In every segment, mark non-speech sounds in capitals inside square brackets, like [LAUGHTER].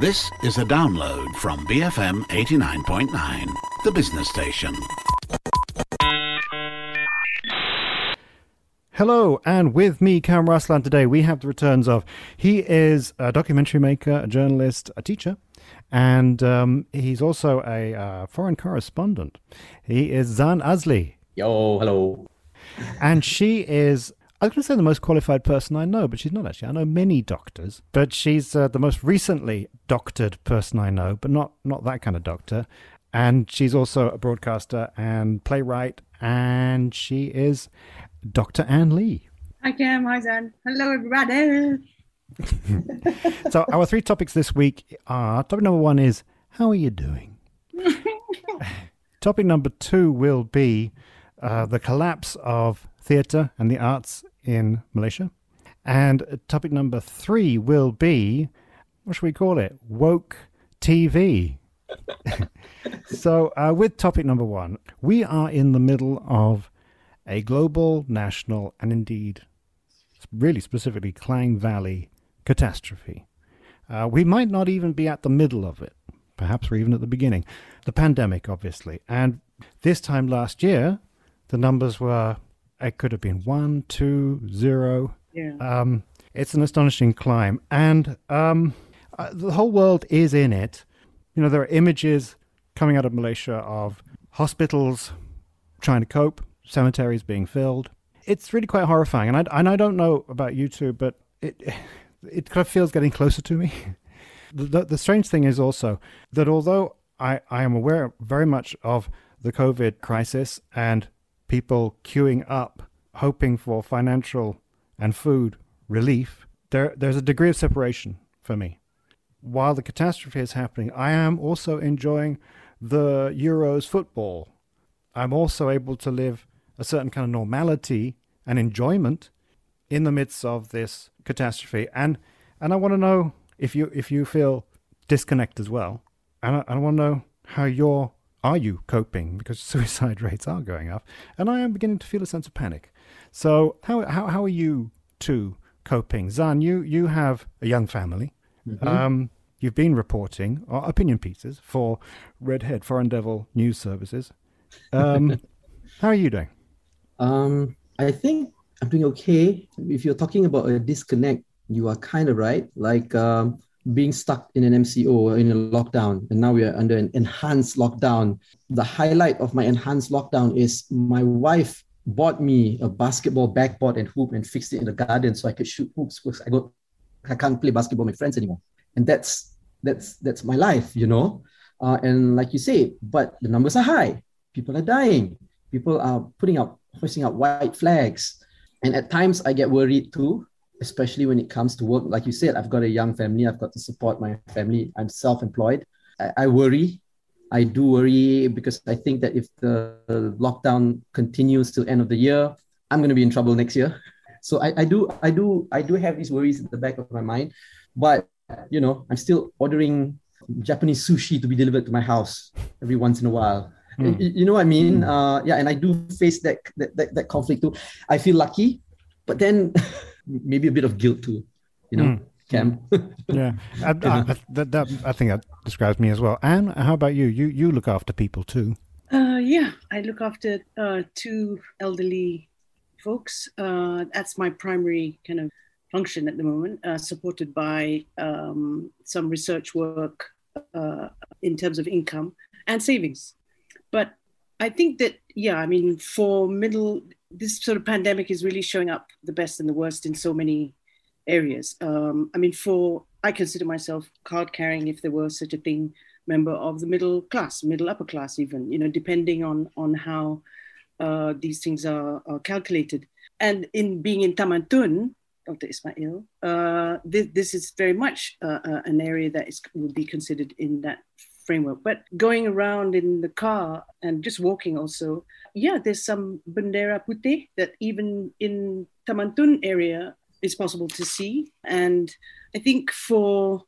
This is a download from BFM 89.9, the business station. Hello, and with me, Kam Raslan, today we have the returns of. He is a documentary maker, a journalist, a teacher, and um, he's also a uh, foreign correspondent. He is Zan Azlee. Yo, hello. And she is I was going to say the most qualified person I know, but she's not actually. I know many doctors, but she's uh, the most recently doctored person I know, but not not that kind of doctor. And she's also a broadcaster and playwright, and she is Dr. Anne Lee. Hi, Kam. Hi, Zan. Hello, everybody. [LAUGHS] so our three topics this week are: topic number one is how are you doing? [LAUGHS] topic number two will be uh, the collapse of theatre and the arts in Malaysia. And topic number three will be what should we call it? Woke TV. [LAUGHS] so, uh, with topic number one, we are in the middle of a global, national, and indeed, really specifically, Klang Valley catastrophe. Uh, we might not even be at the middle of it. Perhaps we're even at the beginning. The pandemic, obviously. And this time last year, the numbers were it could have been one, two, zero. Yeah. Um, it's an astonishing climb, and um, uh, the whole world is in it. You know, there are images coming out of Malaysia of hospitals trying to cope, cemeteries being filled. It's really quite horrifying, and I and I don't know about you two, but it it kind of feels getting closer to me. the, the, the strange thing is also that although I, I am aware very much of the COVID crisis and people queuing up, hoping for financial and food relief, there, there's a degree of separation for me. While the catastrophe is happening, I am also enjoying the Euros football. I'm also able to live a certain kind of normality and enjoyment in the midst of this catastrophe. And and I want to know if you if you feel disconnect as well. And I, I want to know how you're are you coping? Because [LAUGHS] suicide rates are going up, and I am beginning to feel a sense of panic. So, how how how are you two coping? Zan, you you have a young family. Mm-hmm. Um, you've been reporting or opinion pieces for Redhead Foreign Devil News Services. Um, [LAUGHS] how are you doing? Um, I think I'm doing okay. If you're talking about a disconnect, you are kind of right. Like um, being stuck in an MCO or in a lockdown, and now we are under an enhanced lockdown. The highlight of my enhanced lockdown is my wife bought me a basketball backboard and hoop and fixed it in the garden so I could shoot hoops because I got I can't play basketball with friends anymore. And that's that's that's my life, you know. Uh, and like you say, but the numbers are high. People are dying. People are putting up, hoisting up white flags. And at times I get worried too especially when it comes to work. Like you said, I've got a young family, I've got to support my family, I'm self employed. I, I, worry. I do worry because I think that if the lockdown continues till end of the year, I'm going to be in trouble next year. [LAUGHS] So I, I do, I do, I do have these worries at the back of my mind, but you know, I'm still ordering Japanese sushi to be delivered to my house every once in a while. Mm. You, you, know what I mean? Mm. Uh, yeah, and I do face that, that that that conflict too. I feel lucky, but then [LAUGHS] maybe a bit of guilt too, you know. Mm. Kam. yeah, [LAUGHS] I, I, that, that, I think that describes me as well. Anne, how about you? You you look after people too. Uh, yeah, I look after uh, two elderly folks. Uh, that's my primary kind of function at the moment, uh, supported by um, some research work uh, in terms of income and savings. But I think that yeah, I mean, for middle this sort of pandemic is really showing up the best and the worst in so many areas. Um, I mean, for I consider myself card carrying, if there were such a thing, member of the middle class, middle upper class, even you know, depending on on how uh, these things are, are, calculated. And in being in Taman Tun, Dr. Ismail, uh, this, this, is very much uh, uh, an area that is will be considered in that framework. But going around in the car and just walking also, yeah, there's some bendera putih that even in Taman Tun area is possible to see. And I think for,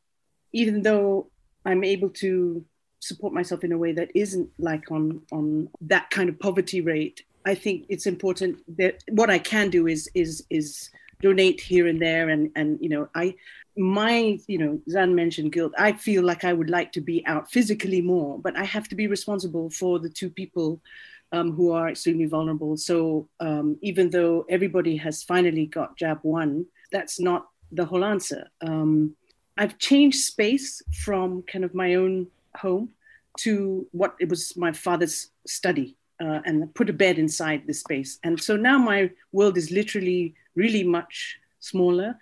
even though I'm able to support myself in a way that isn't like on, on that kind of poverty rate, I think it's important that what I can do is, is, is donate here and there. And, and, you know, I, my, you know, Zan mentioned guilt. I feel like I would like to be out physically more, but I have to be responsible for the two people um, who are extremely vulnerable. So um, even though everybody has finally got jab one, that's not the whole answer. Um, I've changed space from kind of my own home to what it was my father's study uh, and put a bed inside the space. And so now my world is literally really much smaller.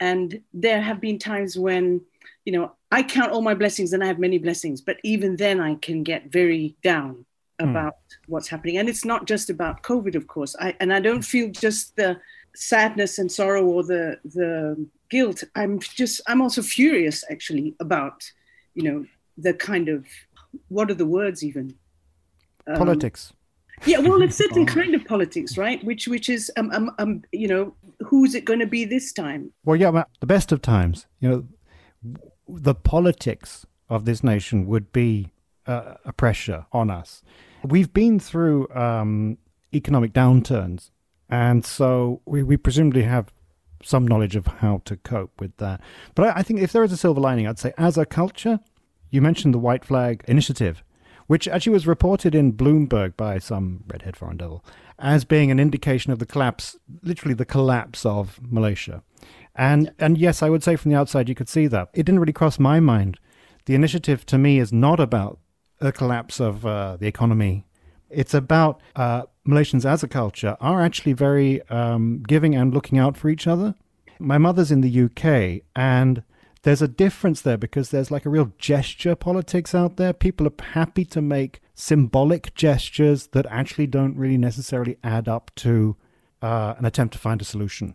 And there have been times when, you know, I count all my blessings and I have many blessings, but even then I can get very down hmm. about mm. what's happening. And it's not just about COVID, of course. I, and I don't feel just the sadness and sorrow or the the guilt. I'm just I'm also furious actually about, you know, the kind of what are the words even? Um, politics. Yeah, well, it's certain [LAUGHS] kind of politics, right? Which which is um, um, um you know who's it going to be this time? Well, yeah, the best of times, you know, the politics of this nation would be uh, a pressure on us. We've been through um, economic downturns, and so we, we presumably have some knowledge of how to cope with that. But I, I think if there is a silver lining, I'd say as a culture, you mentioned the White Flag Initiative, which actually was reported in Bloomberg by some redhead foreign devil as being an indication of the collapse, literally the collapse of Malaysia. And and yes, I would say from the outside you could see that. It didn't really cross my mind. The initiative to me is not about a collapse of uh, the economy. It's about uh, Malaysians as a culture are actually very um, giving and looking out for each other. My mother's in the UK, and there's a difference there because there's like a real gesture politics out there. People are happy to make symbolic gestures that actually don't really necessarily add up to uh, an attempt to find a solution,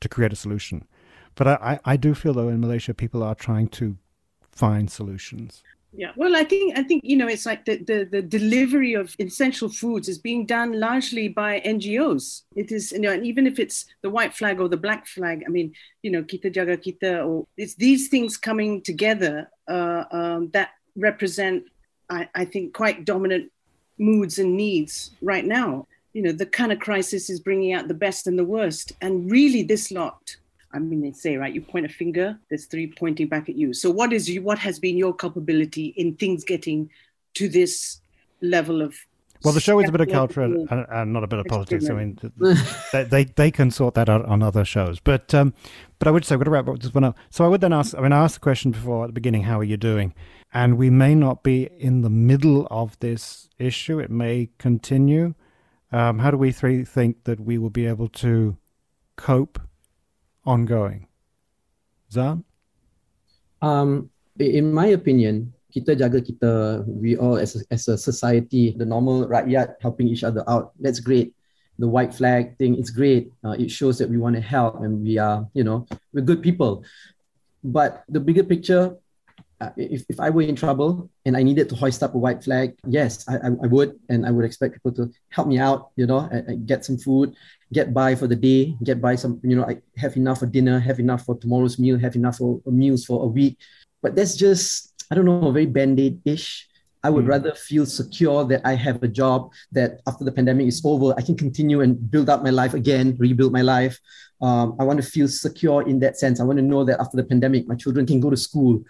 to create a solution. But I, I do feel though in Malaysia people are trying to find solutions. Yeah, well, I think I think you know it's like the, the, the delivery of essential foods is being done largely by NGOs. It is you know, and even if it's the white flag or the black flag, I mean, you know, kita jaga kita, or it's these things coming together uh, um, that represent, I, I think, quite dominant moods and needs right now. You know, the kind of crisis is bringing out the best and the worst, and really, this lot I mean, they say, right, you point a finger, there's three pointing back at you. So what is you, what has been your culpability in things getting to this level of well, the show is a bit of culture and, and not a bit of politics. I mean, [LAUGHS] they, they, they can sort that out on other shows. But um, but I would say we're going to wrap up this one up. So I would then ask. I mean, I asked the question before at the beginning. How are you doing? And we may not be in the middle of this issue. It may continue. Um, how do we three think that we will be able to cope ongoing? Zan? Um, in my opinion, kita jaga kita, we all as a, as a society, the normal rakyat helping each other out, that's great. The white flag thing, it's great. Uh, it shows that we want to help and we are, you know, we're good people. But the bigger picture, uh, if, if I were in trouble and I needed to hoist up a white flag, yes, I, I, I would. And I would expect people to help me out, you know, and, and get some food, get by for the day, get by some, you know, I have enough for dinner, have enough for tomorrow's meal, have enough for meals for a week. But that's just, I don't know, very band-aid ish. I would mm. rather feel secure that I have a job that after the pandemic is over, I can continue and build up my life again, rebuild my life. Um, I want to feel secure in that sense. I want to know that after the pandemic, my children can go to school.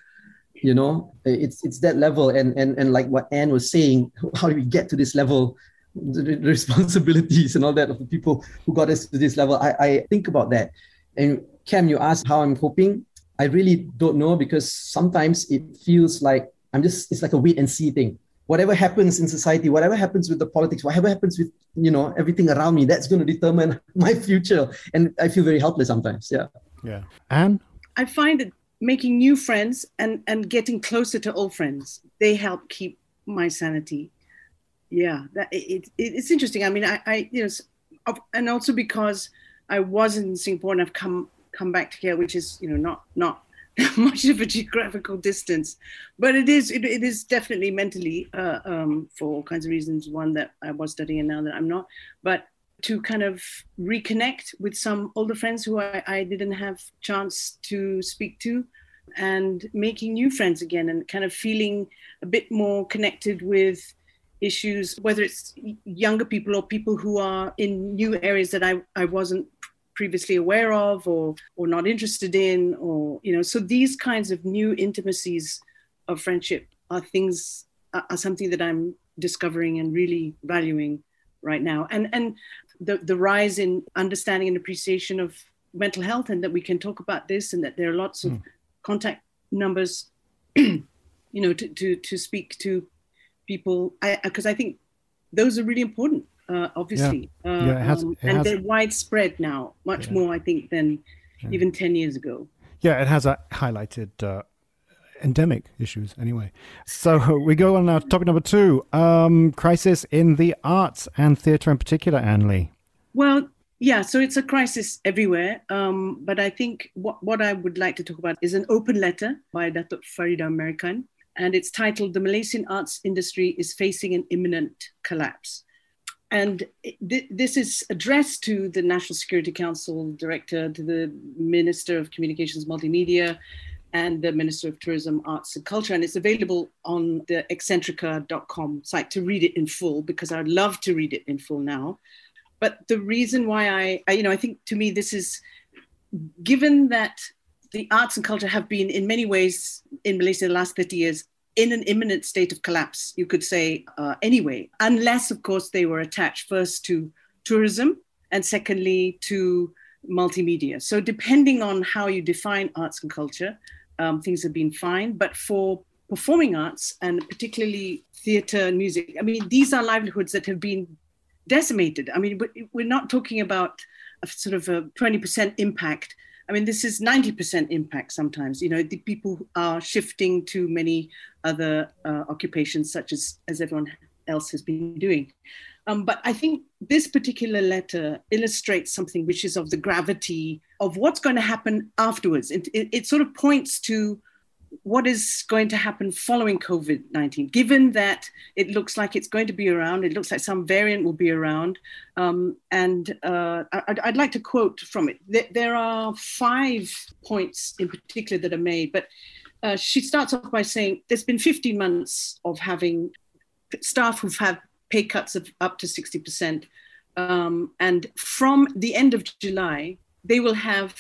You know, eh, it's it's that level, and and and like what Anne was saying, how do we get to this level? the [LAUGHS] responsibilities and all that of the people who got us to this level. I, I think about that. And Kam, you asked how I'm coping. I really don't know because sometimes it feels like I'm just, it's like a wait and see thing. Whatever happens in society, whatever happens with the politics, whatever happens with, you know, everything around me, that's going to determine [LAUGHS] my future. And I feel very helpless sometimes. Yeah. Yeah. And I find that making new friends and, and getting closer to old friends, they help keep my sanity. Yeah that it, it, it's interesting. I mean i, I you know and also because i was in singapore and i've come come back to here which is you know not not [LAUGHS] much of a geographical distance but it is it, it is definitely mentally uh, um, for all kinds of reasons one that i was studying and now that i'm not. But to kind of reconnect with some older friends who I, I didn't have chance to speak to and making new friends again and kind of feeling a bit more connected with issues, whether it's younger people or people who are in new areas that I, I wasn't previously aware of or or not interested in or you know so these kinds of new intimacies of friendship are things are something that i'm discovering and really valuing right now. And and the the rise in understanding and appreciation of mental health and that we can talk about this and that there are lots of mm. contact numbers [CLEARS THROAT] you know to, to to speak to people because I, I, think those are really important uh, obviously yeah. Uh, yeah, has, um, and has, they're widespread now much yeah. more i think than even 10 years ago yeah it has a highlighted uh, endemic issues anyway so [LAUGHS] we go on now to topic number two um, crisis in the arts and theatre in particular anne lee well yeah, so it's a crisis everywhere. Um, but I think what, what I would like to talk about is an open letter by Datuk Faridah Merican, and it's titled The Malaysian Arts Industry is Facing an Imminent Collapse. And th- this is addressed to the National Security Council director, to the Minister of Communications Multimedia, and the Minister of Tourism, Arts and Culture. And it's available on the eksentrika.com site to read it in full because I'd love to read it in full now. But the reason why I, I, you know, I think to me this is given that the arts and culture have been in many ways in Malaysia the last 30 years in an imminent state of collapse, you could say, uh, anyway, unless, of course, they were attached first to tourism and secondly to multimedia. So, depending on how you define arts and culture, um, things have been fine. But for performing arts and particularly theatre, and music, I mean, these are livelihoods that have been decimated. I mean, we're not talking about a sort of a 20% impact. I mean, this is 90% impact sometimes. You know, the people are shifting to many other uh, occupations, such as, as everyone else has been doing. Um, but I think this particular letter illustrates something which is of the gravity of what's going to happen afterwards. It, it, it sort of points to what is going to happen following COVID 19, given that it looks like it's going to be around, it looks like some variant will be around. Um, and uh, I'd, I'd, like to quote from it. There are five points in particular that are made, but uh, she starts off by saying there's been 15 months of having staff who've had pay cuts of up to 60%. Um, and from the end of July, they will have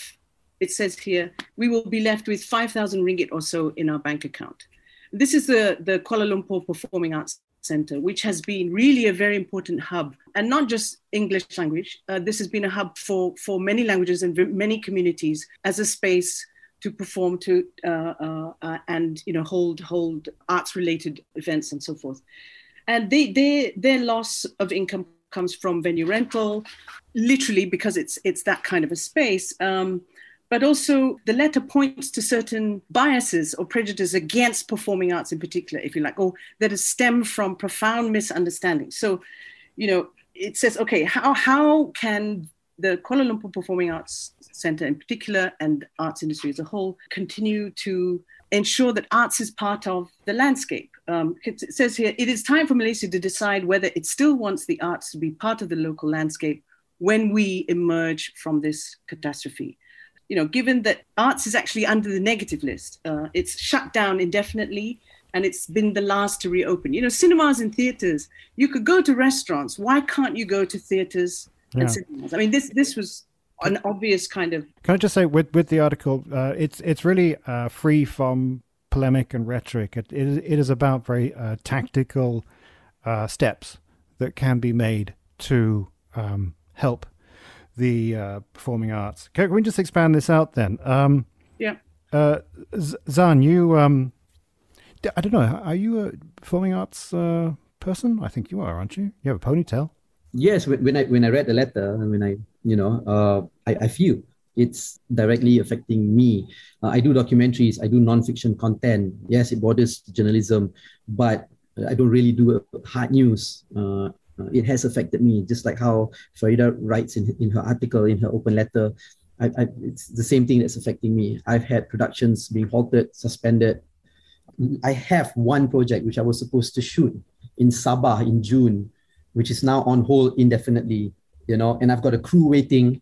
it says here, we will be left with 5,000 ringgit or so in our bank account. This is the, the Kuala Lumpur Performing Arts Center, which has been really a very important hub, and not just English language. Uh, this has been a hub for, for many languages and many communities as a space to perform to uh, uh, uh and you know hold hold arts related events and so forth. And they, they, their loss of income comes from venue rental, literally because it's it's that kind of a space. Um, but also the letter points to certain biases or prejudices against performing arts in particular, if you like, or that stem from profound misunderstanding. So, you know, it says, okay, how, how can the Kuala Lumpur Performing Arts Centre in particular and arts industry as a whole continue to ensure that arts is part of the landscape. Um, it says here, it is time for Malaysia to decide whether it still wants the arts to be part of the local landscape when we emerge from this catastrophe you know, given that arts is actually under the negative list, uh, it's shut down indefinitely and it's been the last to reopen. You know, cinemas and theaters, you could go to restaurants. Why can't you go to theaters yeah. and cinemas? I mean, this this was an obvious kind of. Can I just say, with with the article, uh, it's it's really uh, free from polemic and rhetoric. It it, it is about very uh, tactical uh, steps that can be made to um, help the uh, performing arts. Can we just expand this out then? Um, yeah. Uh, Zan, you, um, I don't know, are you a performing arts uh, person? I think you are, aren't you? You have a ponytail. Yes, when I when I read the letter, when I you know, uh, I, I feel it's directly affecting me. Uh, I do documentaries, I do nonfiction content. Yes, it borders journalism, but I don't really do hard news. Uh, uh, it has affected me, just like how Faridah writes in, in her article, in her open letter. I, I, it's the same thing that's affecting me. I've had productions being halted, suspended. I have one project which I was supposed to shoot in Sabah in June, which is now on hold indefinitely. You know, and I've got a crew waiting.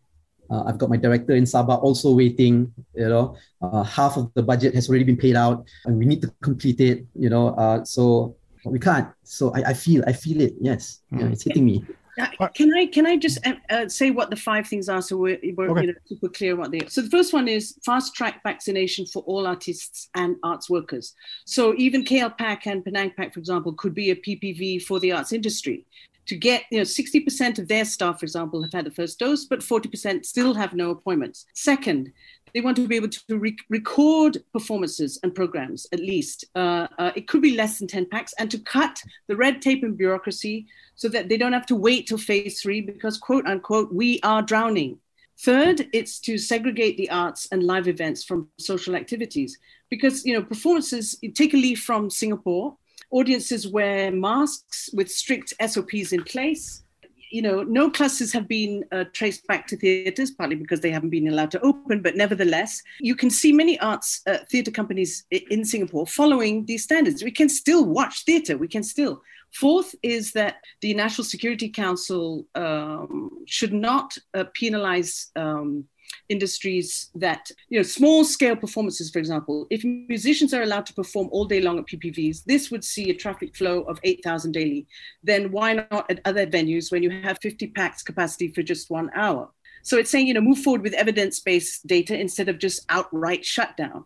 Uh, I've got my director in Sabah also waiting. You know, uh, half of the budget has already been paid out, and we need to complete it. You know, uh, so we can't. So I, I feel I feel it. Yes, mm. yeah, it's hitting me. Uh, can I can I just uh, uh, say what the five things are so we're, we're okay. you know, super clear what they are. So the first one is fast track vaccination for all artists and arts workers. So even KLPAC and Penang PAC, for example, could be a PPV for the arts industry to get, you know, 60% of their staff, for example, have had the first dose, but 40% still have no appointments. Second, they want to be able to re- record performances and programs at least. Uh, uh, it could be less than 10 pax and to cut the red tape and bureaucracy so that they don't have to wait till phase three because, quote unquote, we are drowning. Third, it's to segregate the arts and live events from social activities because, you know, performances, take a leaf from Singapore, audiences wear masks with strict SOPs in place you know, no clusters have been uh, traced back to theatres, partly because they haven't been allowed to open, but nevertheless, you can see many arts uh, theatre companies in Singapore following these standards. We can still watch theatre, we can still. Fourth is that the National Security Council um, should not uh, penalize. Um, industries that, you know, small scale performances, for example, if musicians are allowed to perform all day long at PPVs, this would see a traffic flow of 8,000 daily. Then why not at other venues when you have 50 pax capacity for just one hour? So it's saying, you know, move forward with evidence based data instead of just outright shutdown.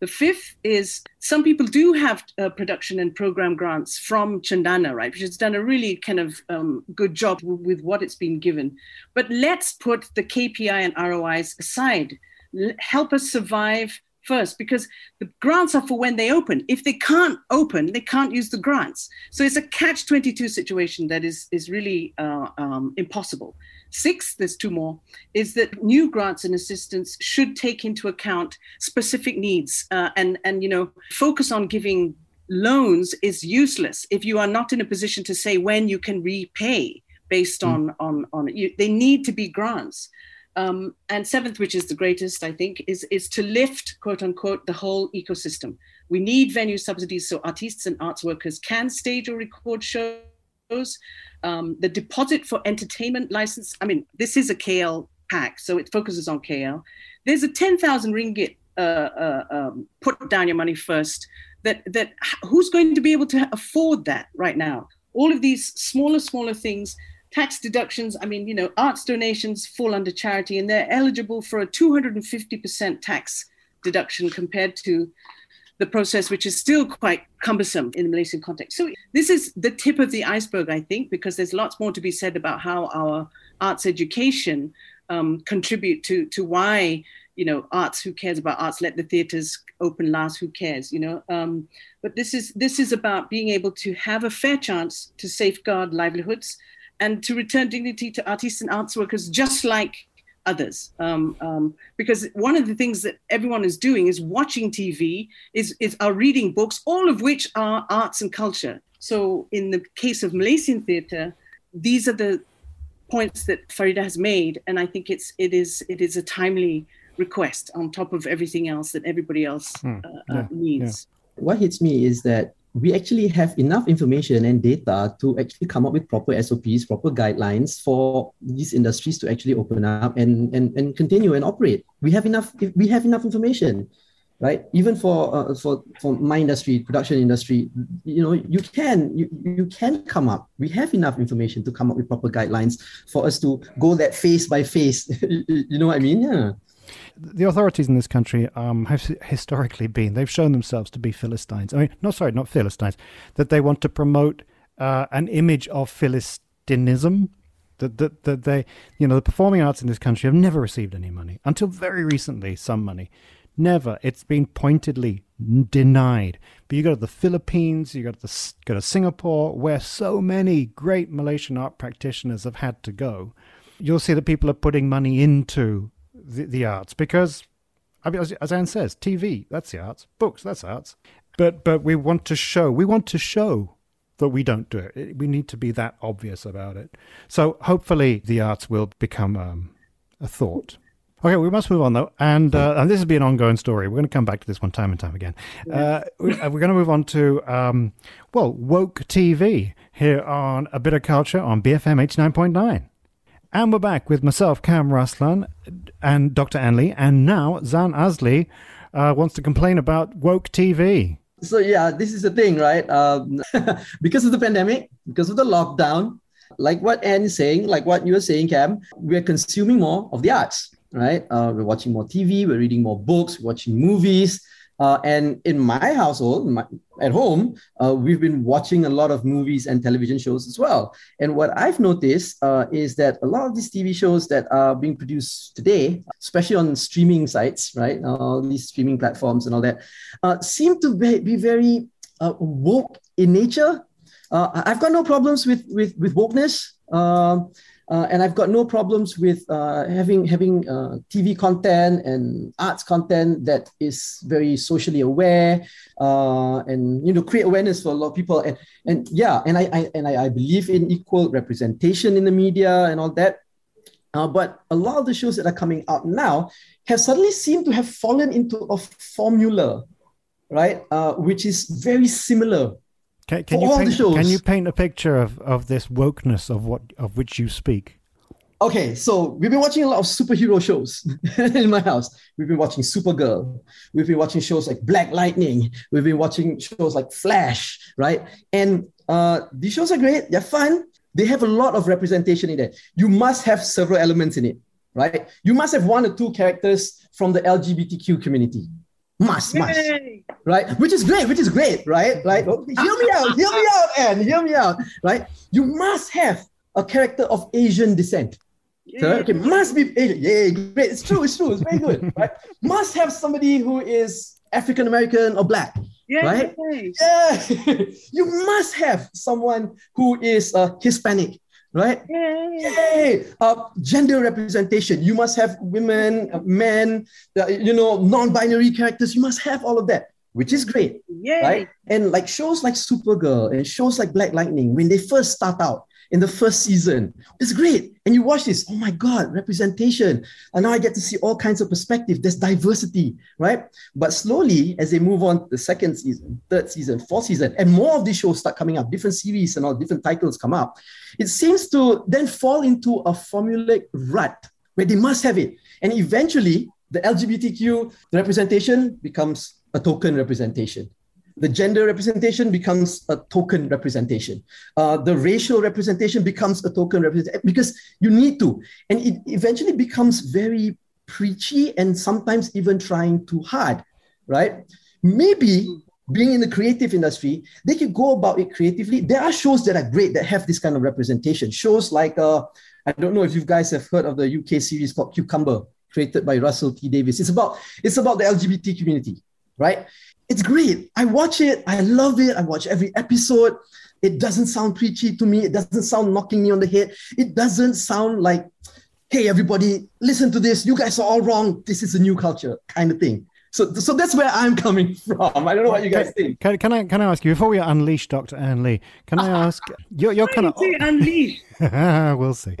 The fifth is some people do have uh, production and program grants from Cendana, right, which has done a really kind of um, good job w- with what it's been given. But let's put the KPI and ROIs aside. L- help us survive first because the grants are for when they open. If they can't open, they can't use the grants. So it's a catch 22 situation that is, is really uh, um, impossible. Six, there's two more, is that new grants and assistance should take into account specific needs uh, and, and, you know, focus on giving loans is useless if you are not in a position to say when you can repay based mm. on, on, on you, they need to be grants. Um, and seventh, which is the greatest, I think, is, is to lift, quote unquote, the whole ecosystem. We need venue subsidies so artists and arts workers can stage or record shows um, the deposit for entertainment license, I mean, this is a KL pack, so it focuses on KL. There's a 10,000 ringgit uh, uh, um, put down your money first. That, that who's going to be able to afford that right now? All of these smaller, smaller things, tax deductions. I mean, you know, arts donations fall under charity and they're eligible for a 250% tax deduction compared to the process, which is still quite cumbersome in the Malaysian context. So this is the tip of the iceberg, I think, because there's lots more to be said about how our arts education um, contribute to to why you know arts. Who cares about arts? Let the theaters open last. Who cares? You know. Um, but this is this is about being able to have a fair chance to safeguard livelihoods and to return dignity to artists and arts workers, just like others um, um, because one of the things that everyone is doing is watching tv is, is are reading books all of which are arts and culture so in the case of malaysian theatre these are the points that faridah has made and i think it's it is it is a timely request on top of everything else that everybody else hmm. uh, yeah, uh, needs yeah. what hits me is that we actually have enough information and data to actually come up with proper SOPs, proper guidelines for these industries to actually open up and, and, and continue and operate. We have enough. We have enough information, right? Even for uh, for for my industry, production industry, you know, you can you, you can come up. We have enough information to come up with proper guidelines for us to go that face by face. [LAUGHS] you know what I mean? Yeah the authorities in this country um, have historically been, they've shown themselves to be Philistines. I mean, no, sorry, not Philistines, that they want to promote uh, an image of Philistinism. That, that, that they, you know, the performing arts in this country have never received any money until very recently, some money. Never. It's been pointedly denied. But you go to the Philippines, you go to the, go to Singapore, where so many great Malaysian art practitioners have had to go. You'll see that people are putting money into the, the arts because, I mean, as, as Anne says, TV that's the arts, books that's arts. But but we want to show we want to show that we don't do it. We need to be that obvious about it. So hopefully the arts will become um, a thought. Okay, we must move on though, and uh, and this will be an ongoing story. We're going to come back to this one time and time again. Uh, we, are going to move on to um, well, woke TV here on a bit of culture on BFM eighty nine point nine. And we're back with myself, Kam Raslan, and Dr. Anne Lee, and now Zan Azlee uh, wants to complain about woke TV. So yeah, this is the thing, right? Um, [LAUGHS] because of the pandemic, because of the lockdown, like what Anne is saying, like what you're saying, Kam, we're consuming more of the arts, right? Uh, we're watching more TV, we're reading more books, watching movies. Uh, and in my household, my, at home, uh, we've been watching a lot of movies and television shows as well. And what I've noticed uh, is that a lot of these TV shows that are being produced today, especially on streaming sites, right, all these streaming platforms and all that, uh, seem to be, be very uh, woke in nature. Uh, I've got no problems with with with wokeness. Uh, and I've got no problems with uh, having having uh, TV content and arts content that is very socially aware uh, and you know create awareness for a lot of people and and yeah and I, I and I, I believe in equal representation in the media and all that. Uh, but a lot of the shows that are coming out now have suddenly seemed to have fallen into a formula, right? Uh, which is very similar can, can you paint, can you paint a picture of, of this wokeness of what of which you speak? Okay, so we've been watching a lot of superhero shows [LAUGHS] in my house. We've been watching Supergirl. We've been watching shows like Black Lightning. We've been watching shows like Flash, right? And uh, these shows are great. They're fun. They have a lot of representation in there. You must have several elements in it, right? You must have one or two characters from the LGBTQ community must, must, right? Which is great, which is great, right? Like, hear me out, hear me out, and hear me out, right? You must have a character of Asian descent. So, okay, must be Asian. Yeah, great. It's true, it's true, it's very good, right? [LAUGHS] Must have somebody who is African American or black. Yeah, right? Yeah. [LAUGHS] you must have someone who is uh, Hispanic, right? Yay! Yay! Uh, gender representation. You must have women, uh, men, uh, you know, non-binary characters. You must have all of that, which is great, Yay! right? And like shows like Supergirl and shows like Black Lightning, when they first start out, in the first season. It's great. And you watch this, oh my God, representation. And now I get to see all kinds of perspective. There's diversity, right? But slowly, as they move on the second season, third season, fourth season, and more of these shows start coming up, different series and all different titles come up, it seems to then fall into a formulaic rut where they must have it. And eventually, the LGBTQ representation becomes a token representation the gender representation becomes a token representation. Uh, the racial representation becomes a token representation because you need to. And it eventually becomes very preachy and sometimes even trying too hard, right? Maybe being in the creative industry, they can go about it creatively. There are shows that are great that have this kind of representation. Shows like, uh, I don't know if you guys have heard of the UK series called Cucumber, created by Russell T Davies. It's about it's about the LGBT community, right? It's great. I watch it. I love it. I watch every episode. It doesn't sound preachy to me. It doesn't sound knocking me on the head. It doesn't sound like, hey, everybody, listen to this. You guys are all wrong. This is a new culture kind of thing. So, so that's where I'm coming [LAUGHS] from. I don't know what you guys think. Can, can I can I ask you before we unleash Dr. Anne Lee? Can I [LAUGHS] ask you're you're kind of unleash? [LAUGHS] we'll see.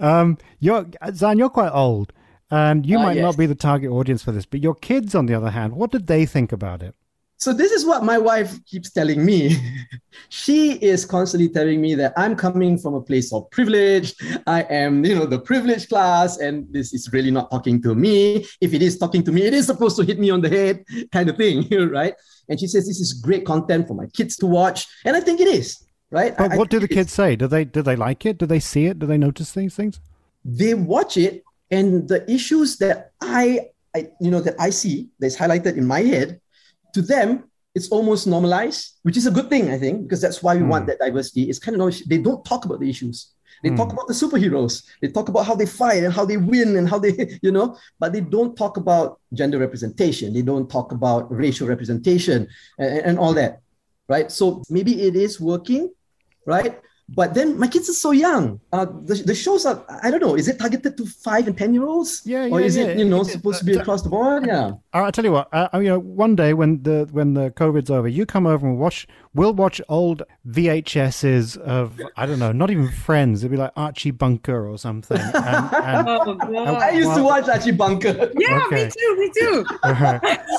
Um, you're Zan. You're quite old, and you uh, might yes. not be the target audience for this. But your kids, on the other hand, what did they think about it? So this is what my wife keeps telling me. [LAUGHS] she is constantly telling me that I'm coming from a place of privilege. I am, you know, the privileged class, and this is really not talking to me. If it is talking to me, it is supposed to hit me on the head, kind of thing, [LAUGHS] right? And she says this is great content for my kids to watch, and I think it is, right? But I, what I do the kids say? Do they do they like it? Do they see it? Do they notice these things? They watch it, and the issues that I, I you know, that I see that's highlighted in my head to them, it's almost normalized, which is a good thing, I think, because that's why we mm. want that diversity. It's kind of they don't talk about the issues. They mm. talk about the superheroes. They talk about how they fight and how they win and how they, [LAUGHS] you know, but they don't talk about gender representation. They don't talk about racial representation and, and all that, right? So maybe it is working, right? But then my kids are so young. Uh, the, the shows are, I don't know, is it targeted to five and 10 year olds? Yeah, yeah. Or is yeah. it, you know, supposed to be across the board? [LAUGHS] Yeah. I'll tell you what, uh, you know, one day when the when the COVID's over, you come over and watch, we'll watch old VHSs of, I don't know, not even Friends. It'd be like Archie Bunker or something. And, [LAUGHS] and, oh, God. I used well, to watch Archie Bunker. [LAUGHS] Yeah, okay. me too, me too.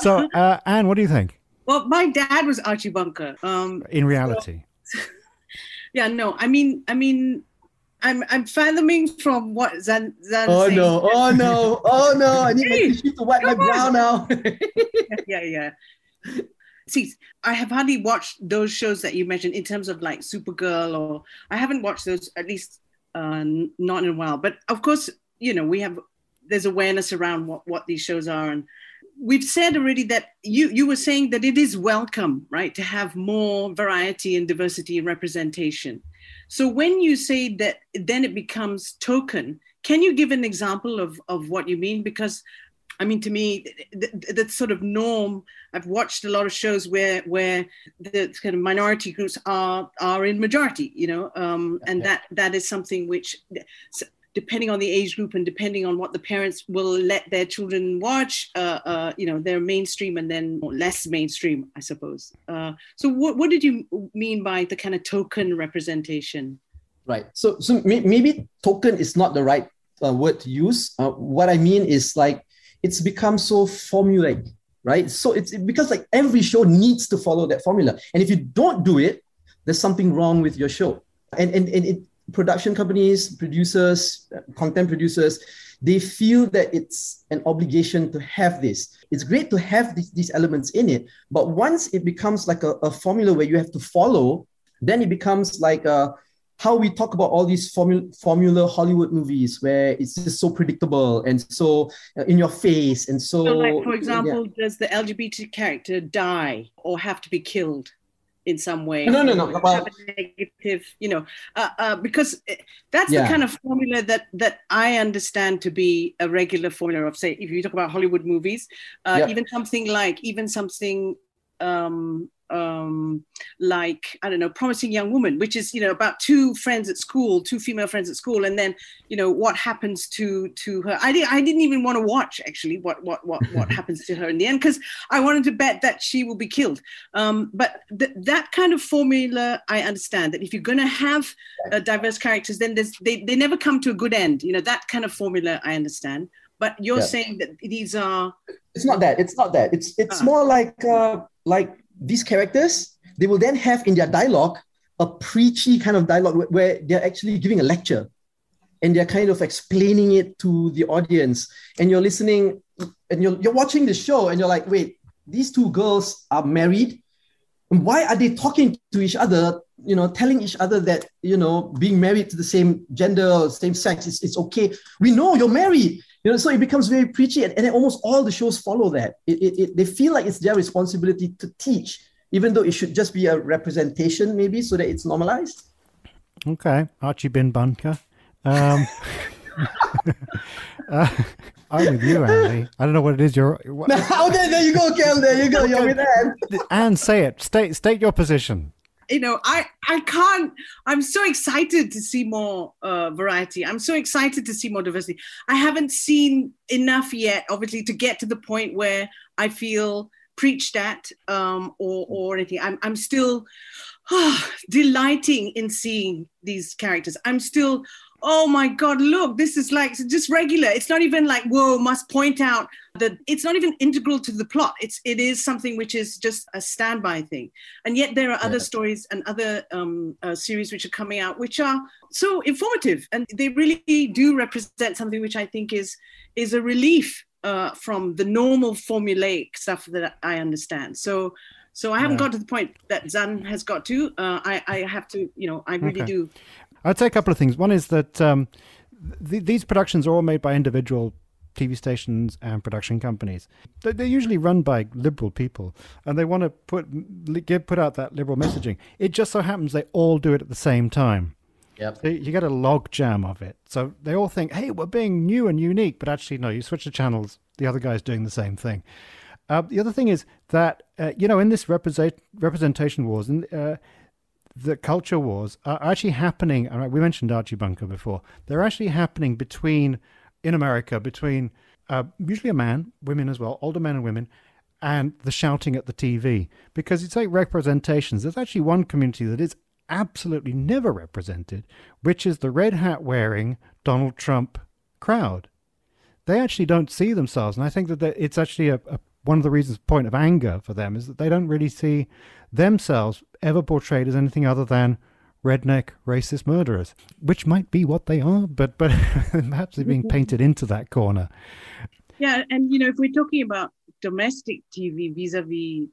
So, uh, Anne, what do you think? Well, my dad was Archie Bunker. Um, In reality. So, yeah, no, I mean, I mean, I'm I'm fathoming from what Zan Zan. Oh saying. no! Oh no! Oh no! I need my tissue to wipe my brow now. [LAUGHS] yeah, yeah. see, I have hardly watched those shows that you mentioned in terms of like Supergirl, or I haven't watched those at least uh, not in a while. But of course, you know, we have there's awareness around what what these shows are, and we've said already that you you were saying that it is welcome, right, to have more variety and diversity and representation. So when you say that, then it becomes token. Can you give an example of, of what you mean? Because I mean, to me, that sort of norm. I've watched a lot of shows where where the kind of minority groups are are in majority, you know, um, and that that is something which, depending on the age group and depending on what the parents will let their children watch, uh, uh, you know, they're mainstream and then less mainstream, I suppose. Uh, so, what what did you mean by the kind of token representation? Right. So, so maybe token is not the right uh, word to use. Uh, what I mean is like it's become so formulaic, right? So it's because like every show needs to follow that formula. And if you don't do it, there's something wrong with your show. And, and, and it, production companies, producers, content producers, they feel that it's an obligation to have this. It's great to have these, these elements in it, but once it becomes like a, a formula where you have to follow, then it becomes like a, how we talk about all these formula, formula Hollywood movies where it's just so predictable and so uh, in your face and so. so like for example, yeah. does the LGBT character die or have to be killed? In some way. No, no, no. no. Well, negative, you know, uh, uh, because that's yeah. the kind of formula that that I understand to be a regular formula of, say, if you talk about Hollywood movies, uh, yeah. even something like even something um, um, like I don't know, promising young woman, which is you know about two friends at school, two female friends at school, and then you know what happens to to her. I didn't I didn't even want to watch actually what what what [LAUGHS] what happens to her in the end because I wanted to bet that she will be killed. Um, but th- that kind of formula, I understand that if you're going to have uh, diverse characters, then there's they they never come to a good end. You know that kind of formula, I understand. But you're yeah. saying that these are. It's not that. It's not that. It's it's uh, more like uh, like these characters, they will then have in their dialogue a preachy kind of dialogue where they're actually giving a lecture and they're kind of explaining it to the audience. And you're listening and you're, you're watching the show and you're like, wait, these two girls are married. Why are they talking to each other, you know, telling each other that, you know, being married to the same gender or same sex is it's okay. We know you're married. You know, so it becomes very preachy, and, and almost all the shows follow that. It, it, it, they feel like it's their responsibility to teach, even though it should just be a representation, maybe, so that it's normalized. Okay, Archie Bin Bunker. Um, [LAUGHS] uh, I'm with you, Andy. I don't know what it is you're. What, [LAUGHS] okay, there you go, Kel. There you go. [LAUGHS] You're with Anne. Anne, say it. State state your position you know i i can't i'm so excited to see more uh, variety. I'm so excited to see more diversity. I haven't seen enough yet obviously to get to the point where i feel preached at um, or or anything. I'm, I'm still oh, [SIGHS] delighting in seeing these characters. I'm still oh my god look this is like just regular it's not even like whoa must point out that it's not even integral to the plot it's it is something which is just a standby thing and yet there are other yeah. stories and other um, uh, series which are coming out which are so informative and they really do represent something which i think is is a relief uh, from the normal formulaic stuff that i understand so so I haven't yeah. got to the point that Zan has got to. Uh, I, I have to, you know, I really okay. do I'd say a couple of things. One is that um, th- these productions are all made by individual TV stations and production companies. They're usually run by liberal people, and they want to put give put out that liberal messaging. It just so happens they all do it at the same time. Yep. So you get a log jam of it. So they all think, "Hey, we're being new and unique," but actually, no. You switch the channels, the other guy's doing the same thing. Uh, the other thing is that uh, you know in this represent, representation wars, and uh, the culture wars are actually happening. We mentioned Archie Bunker before. They're actually happening between, in America, between uh, usually a man, women as well, older men and women, and the shouting at the TV. Because it's like representations. There's actually one community that is absolutely never represented, which is the red hat wearing Donald Trump crowd. They actually don't see themselves. And I think that it's actually a, a one of the reasons point of anger for them is that they don't really see themselves ever portrayed as anything other than redneck racist murderers, which might be what they are, but but [LAUGHS] perhaps they're being painted into that corner. Yeah, and you know, if we're talking about domestic TV vis-a-vis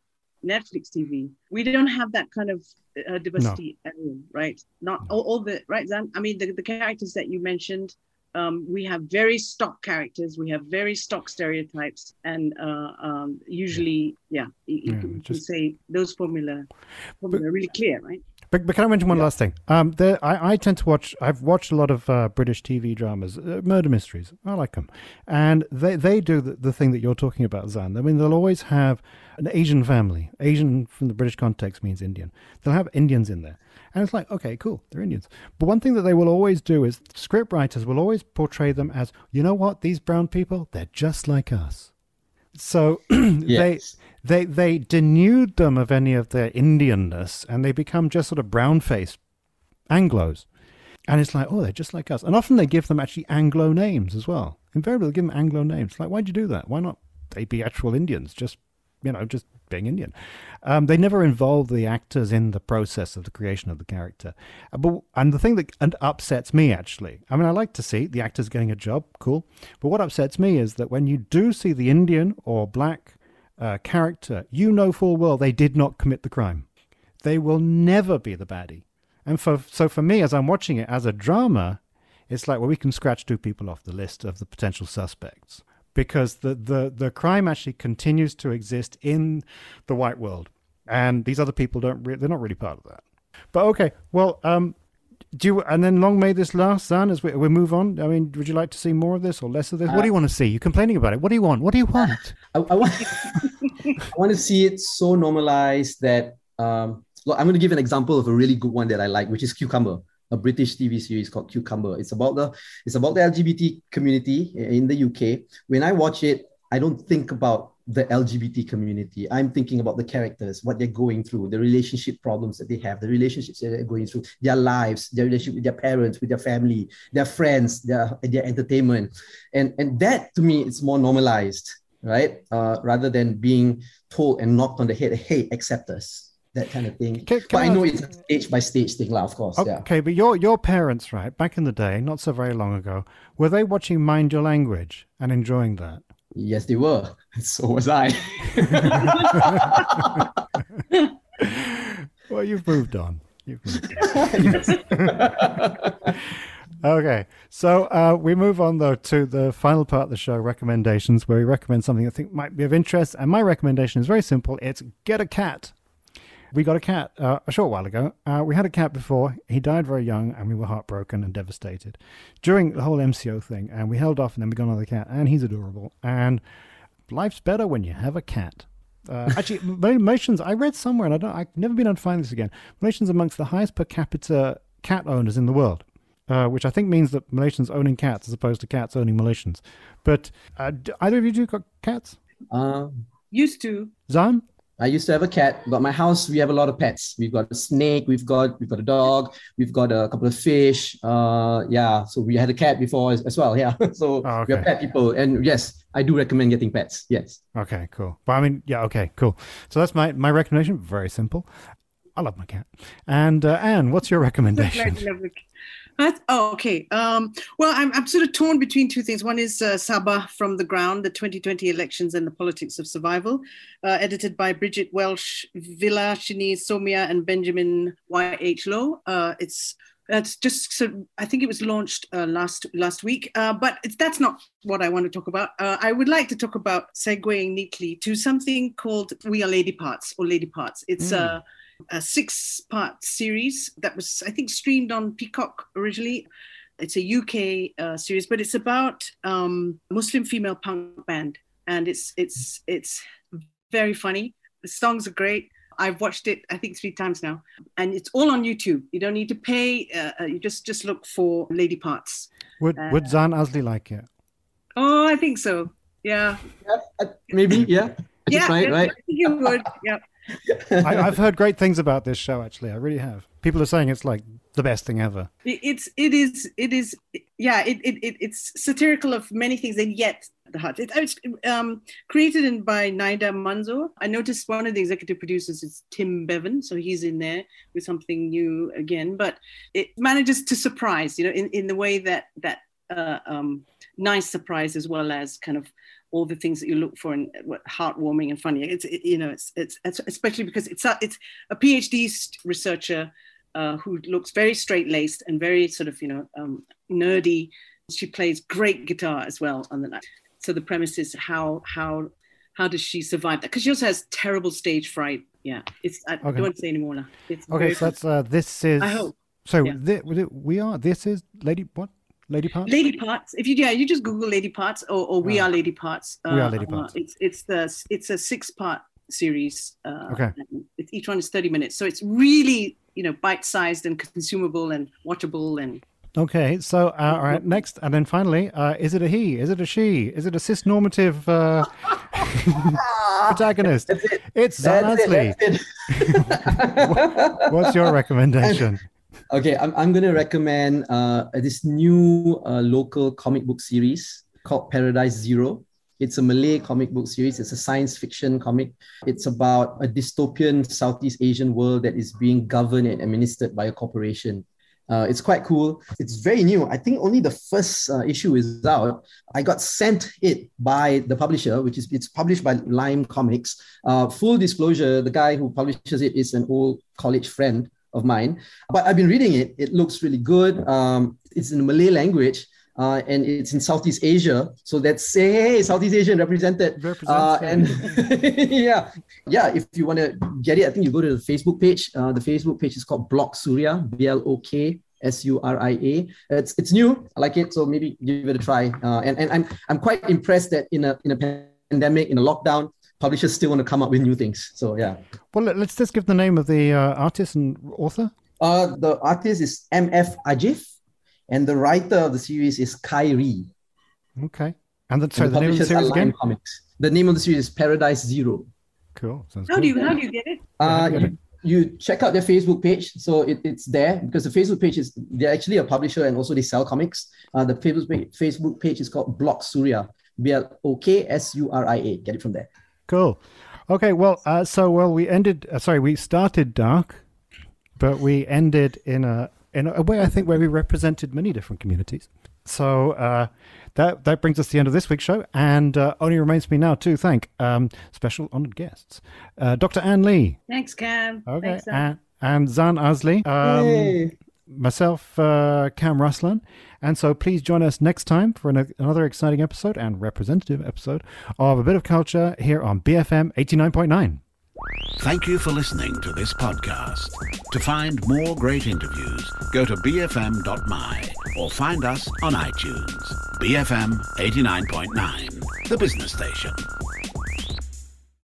Netflix TV, we don't have that kind of uh, diversity at all, right? Not all, all the right. Zan? I mean, the, the characters that you mentioned, um, we have very stock characters, we have very stock stereotypes, and uh, um, usually, yeah, you, you Yeah, can, just- say those formula, formula are really clear, right? But, but can I mention one last thing? Um, there, I, I tend to watch. I've watched a lot of uh, British TV dramas, uh, murder mysteries. I like them, and they they do the, the thing that you're talking about, Zan. I mean, they'll always have an Asian family. Asian from the British context means Indian. They'll have Indians in there, and it's like, okay, cool, they're Indians. But one thing that they will always do is script writers will always portray them as, you know what, these brown people, they're just like us. So [CLEARS THROAT] they they they denude them of any of their Indianness, and they become just sort of brown faced Anglo's. And it's like, oh, they're just like us. And often they give them actually Anglo names as well. Invariably, they give them Anglo names. Like, why'd you do that? Why not they be actual Indians? Just you know, just being Indian. Um, they never involve the actors in the process of the creation of the character. Uh, But and the thing that and upsets me actually, I mean, I like to see the actors getting a job, cool. But what upsets me is that when you do see the Indian or black uh, character, you know full well they did not commit the crime. They will never be the baddie. And for so for me, as I'm watching it as a drama, it's like well, we can scratch two people off the list of the potential suspects because the the the crime actually continues to exist in the white world, and these other people don't re- they're not really part of that. But okay, well, um, do you and then long may this last, Zan, as we, we move on. I mean, would you like to see more of this or less of this? what do you want to see? You're complaining about it. What do you want? What do you want? [LAUGHS] I, I want [LAUGHS] I want to see it so normalized that um look, I'm going to give an example of a really good one that I like, which is Cucumber, a British TV series called Cucumber. It's about the it's about the LGBT community in the UK. When I watch it, I don't think about the LGBT community. I'm thinking about the characters, what they're going through, the relationship problems that they have, the relationships that they're going through, their lives, their relationship with their parents, with their family, their friends, their their entertainment, and and that to me it's more normalized, right? Uh, rather than being told and knocked on the head, hey, accept us, that kind of thing. Can- but I I- know it's a stage by stage thing, lah. Of course, yeah. Okay, but your your parents, right, back in the day, not so very long ago, were they watching Mind Your Language and enjoying that? Yes, they were. [LAUGHS] So was I. [LAUGHS] Well, you've moved on. You've moved on. [LAUGHS] Okay, so uh, we move on though to the final part of the show, recommendations, where we recommend something I think might be of interest. And my recommendation is very simple: it's get a cat. We got a cat uh, a short while ago. Uh, we had a cat before. He died very young, and we were heartbroken and devastated during the whole MCO thing. And we held off, and then we got another cat, and he's adorable. And life's better when you have a cat. Uh, [LAUGHS] actually, Malaysians, I read somewhere, and I don't, I've never been able to find this again. Malaysians are amongst the highest per capita cat owners in the world, uh, which I think means that Malaysians owning cats as opposed to cats owning Malaysians. But uh, d- either of you two got cats? Uh, Used to. Zan? I used to have a cat, but my house we have a lot of pets. We've got a snake, we've got we've got a dog, we've got a couple of fish. Uh, yeah. So we had a cat before as, as well. [LAUGHS] Yeah. So Oh, we are pet people, and yes, I do recommend getting pets. Yes. Okay, cool. But I mean, yeah, okay, cool. So that's my, my recommendation. Very simple. I love my cat. And uh, Anne, what's your recommendation? That's- oh, okay. Um, well, I'm, I'm sort of torn between two things. One is uh, Sabah from the Ground, the 2020 Elections and the Politics of Survival, uh, edited by Bridget Welsh, Villa, Shini Somiah, and Benjamin Y.H. Loh. Uh, it's that's just so I think it was launched uh, last last week, uh, but it's, that's not what I want to talk about. Uh, I would like to talk about segueing neatly to something called We Are Lady Parts or Lady Parts. It's Mm. uh, a six part series that was, I think, streamed on Peacock originally. It's a UK uh, series, but it's about um, Muslim female punk band, and it's it's it's very funny. The songs are great. I've watched it, I think, three times now, and it's all on YouTube. You don't need to pay. Uh, uh, you just just look for Lady Parts. Would, would Zan Azlee like it? Oh, I think so. Yeah, Uh, Maybe. Yeah. Yeah, can try right? I think you would. Yeah. [LAUGHS] I, I've heard great things about this show, actually. I really have. People are saying it's like the best thing ever. It's it is it is yeah it, it, it it's satirical of many things and yet the heart it, it's um created in by Nida Manzoor I noticed one of the executive producers is Tim Bevan so he's in there with something new again but it manages to surprise you know in, in the way that that uh, um, nice surprise as well as kind of all the things that you look for and heartwarming and funny. It's it, you know it's, it's, it's especially because it's a, it's a PhD researcher uh, who looks very straight laced and very sort of you know um, nerdy. She plays great guitar as well on the night. So the premise is how how how does she survive that? Because she also has terrible stage fright. Yeah, it's I okay. don't want to say anymore now. It's okay, so that's uh, this is. I hope. So yeah. th- we are. This is Lady what? Lady Parts. Lady Parts. If you yeah, you just Google Lady Parts or, or We Are Lady Parts. Uh, we Are Lady uh, Parts. Uh, it's it's the it's a six part series. Uh, okay. It's, each one is thirty minutes, so it's really you know bite sized and consumable and watchable and. Okay, so uh, all right, next, and then finally, uh, is it a he? Is it a she? Is it a cis normative uh, [LAUGHS] protagonist? It. It's Zan Azlee. [LAUGHS] What's your recommendation? [LAUGHS] Okay, I'm, I'm going to recommend uh, this new uh, local comic book series called Paradise Zero. It's a Malay comic book series. It's a science fiction comic. It's about a dystopian Southeast Asian world that is being governed and administered by a corporation. Uh, it's quite cool. It's very new. I think only the first uh, issue is out. I got sent it by the publisher, which is it's published by Lime Comics. Uh, full disclosure: the guy who publishes it is an old college friend of mine. But I've been reading it. It looks really good. Um, it's in the Malay language. Uh, and it's in Southeast Asia. So that's hey, Southeast Asian represented. Uh, and [LAUGHS] yeah, yeah. If you want to get it, I think you go to the Facebook page. Uh, the Facebook page is called Blok Suria, B L O K S U R I A. It's it's new. I like it. So maybe give it a try. Uh, and and I'm I'm quite impressed that in a in a pandemic, in a lockdown, publishers still want to come up with new things. So yeah. Well, let's just give the name of the uh, artist and author. Uh, the artist is M.F. Ajif, and the writer of the series is Kyrie. Okay. And, the, sorry, and the, the name of the series again? Comics. The name of the series is Paradise Zero. Cool. Sounds how cool. do you how do you get it? Uh, you, you check out their Facebook page. So it, it's there because the Facebook page is they're actually a publisher and also they sell comics. Uh, the Facebook page, Facebook page is called Blok Suria. B L O K S U R I A. Get it from there. Cool. Okay, well, uh, so well, we ended. Uh, sorry, we started dark, but we ended in a in a way I think where we represented many different communities. So uh, that that brings us to the end of this week's show, and uh, only remains me now to thank um, special honored guests, uh, Dr. Anne Lee. Thanks, Kam. Okay, Thanks, and, and Zan Azlee. Um, hey myself, uh, Kam Raslan. And so please join us next time for an, another exciting episode and representative episode of A Bit of Culture here on BFM 89.9. Thank you for listening to this podcast. To find more great interviews, go to bfm.my or find us on iTunes. BFM 89.9, the business station.